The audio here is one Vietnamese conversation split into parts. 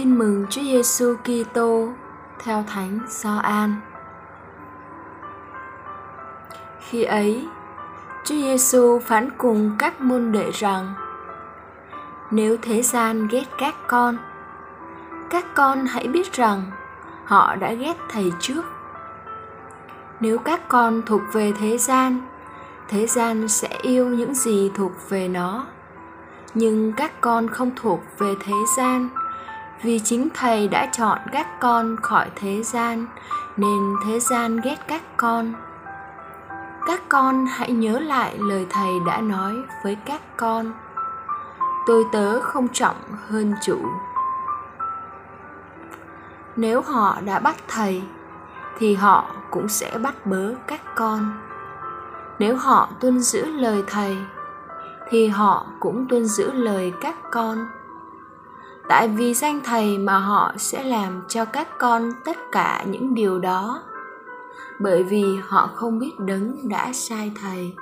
Tin mừng Chúa Giêsu Kitô theo Thánh Gioan. Khi ấy, Chúa Giêsu phán cùng các môn đệ rằng: Nếu thế gian ghét các con, các con hãy biết rằng họ đã ghét thầy trước. Nếu các con thuộc về thế gian, thế gian sẽ yêu những gì thuộc về nó. Nhưng các con không thuộc về thế gian, vì chính thầy đã chọn các con khỏi thế gian, nên thế gian ghét các con. Các con hãy nhớ lại lời thầy đã nói với các con. Tôi tớ không trọng hơn chủ. Nếu họ đã bắt thầy, thì họ cũng sẽ bắt bớ các con. Nếu họ tuân giữ lời thầy, thì họ cũng tuân giữ lời các con tại vì danh thầy mà họ sẽ làm cho các con tất cả những điều đó. Bởi vì họ không biết đấng đã sai thầy.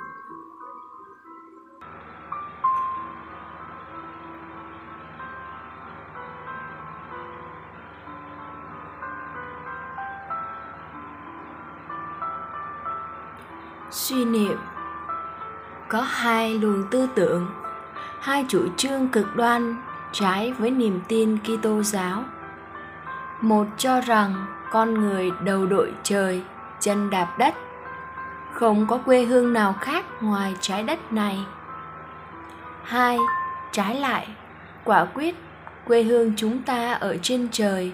Suy niệm. Có hai luồng tư tưởng, hai chủ trương cực đoan trái với niềm tin Kitô giáo. Một cho rằng con người đầu đội trời, chân đạp đất, không có quê hương nào khác ngoài trái đất này. Hai, trái lại, quả quyết quê hương chúng ta ở trên trời,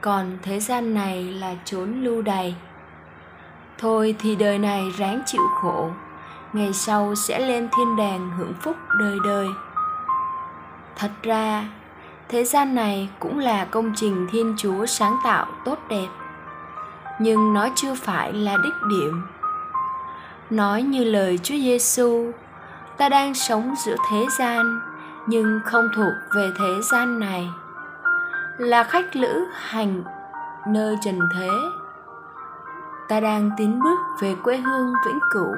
còn thế gian này là chốn lưu đày. Thôi thì đời này ráng chịu khổ, ngày sau sẽ lên thiên đàng hưởng phúc đời đời thật ra, thế gian này cũng là công trình thiên chúa sáng tạo tốt đẹp. Nhưng nó chưa phải là đích điểm. Nói như lời chúa giêsu ta đang sống giữa thế gian, nhưng không thuộc về thế gian này. Là khách lữ hành nơi trần thế. Ta đang tiến bước về quê hương vĩnh cửu,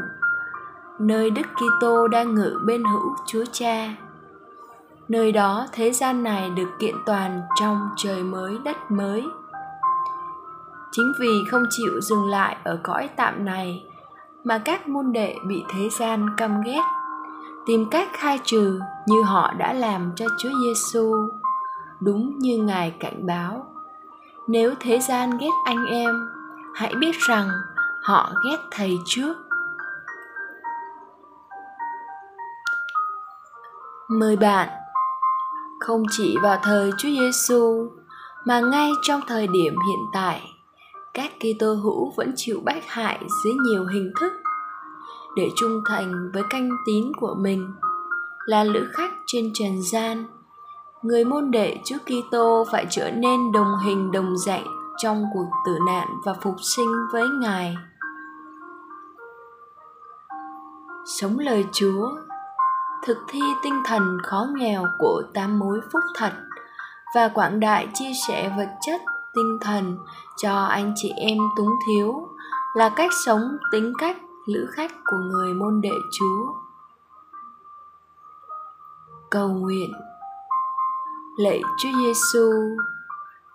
nơi đức kitô đang ngự bên hữu chúa cha nơi đó thế gian này được kiện toàn trong trời mới, đất mới. Chính vì không chịu dừng lại ở cõi tạm này mà các môn đệ bị thế gian căm ghét, tìm cách khai trừ như họ đã làm cho Chúa Giêsu đúng như ngài cảnh báo. Nếu thế gian ghét anh em, hãy biết rằng họ ghét thầy trước mời bạn không chỉ vào thời Chúa Giêsu mà ngay trong thời điểm hiện tại, các Kitô hữu vẫn chịu bách hại dưới nhiều hình thức để trung thành với canh tín của mình là lữ khách trên trần gian người môn đệ Chúa Kitô phải trở nên đồng hình đồng dạng trong cuộc tử nạn và phục sinh với Ngài. Sống lời Chúa thực thi tinh thần khó nghèo của tám mối phúc thật và quảng đại chia sẻ vật chất, tinh thần cho anh chị em túng thiếu là cách sống tính cách, lữ khách của người môn đệ chúa cầu nguyện. Lạy chúa giêsu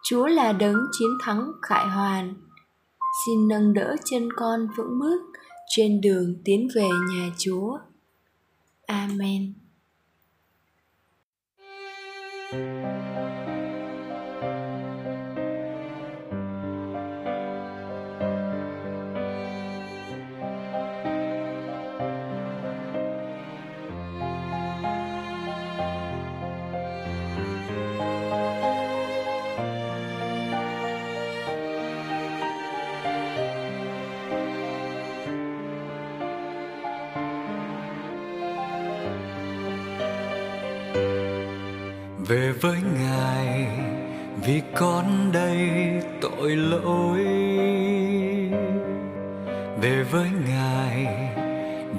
chúa là đấng chiến thắng khải hoàn. Xin nâng đỡ chân con vững bước trên đường tiến về nhà chúa. Amen. Về với ngài, vì con đây tội lỗi. Về với ngài,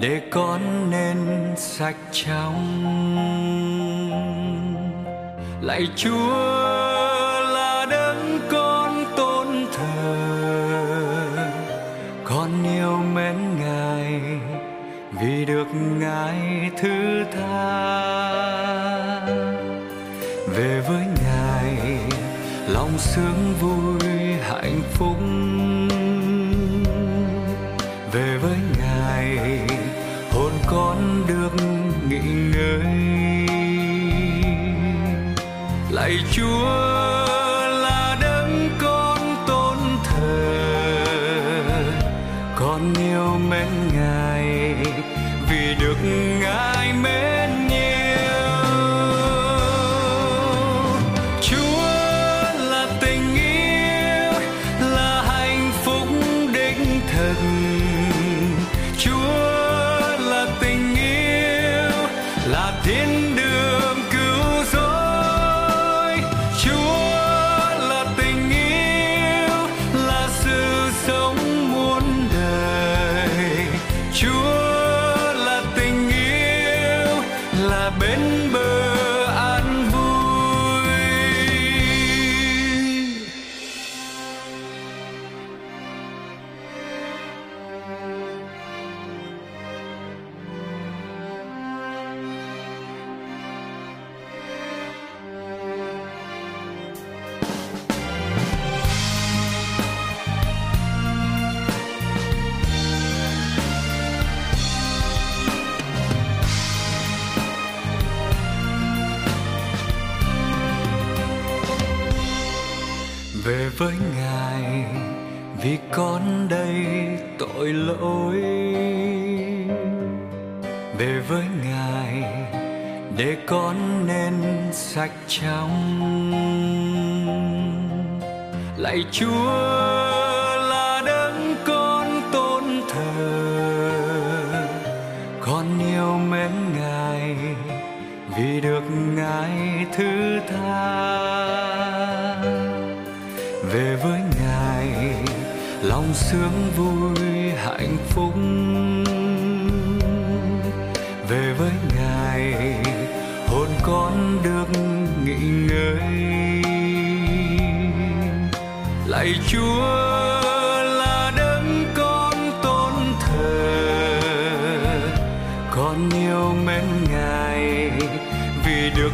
để con nên sạch trong lạy chúa là đấng con tôn thờ, con yêu mến ngài vì được ngài thứ tha với ngài. Lòng sướng vui, hạnh phúc về với ngài. Hồn con được nghỉ ngơi. Lạy chúa với ngài, vì con đây tội lỗi. Về với ngài, để con nên sạch trong lạy chúa là đấng con tôn thờ, con yêu mến ngài, vì được ngài thứ tha về với ngài. Lòng sướng vui, hạnh phúc về với ngài. Hồn con được nghỉ ngơi. Lạy chúa là đấng con tôn thờ. Con yêu mến ngài vì được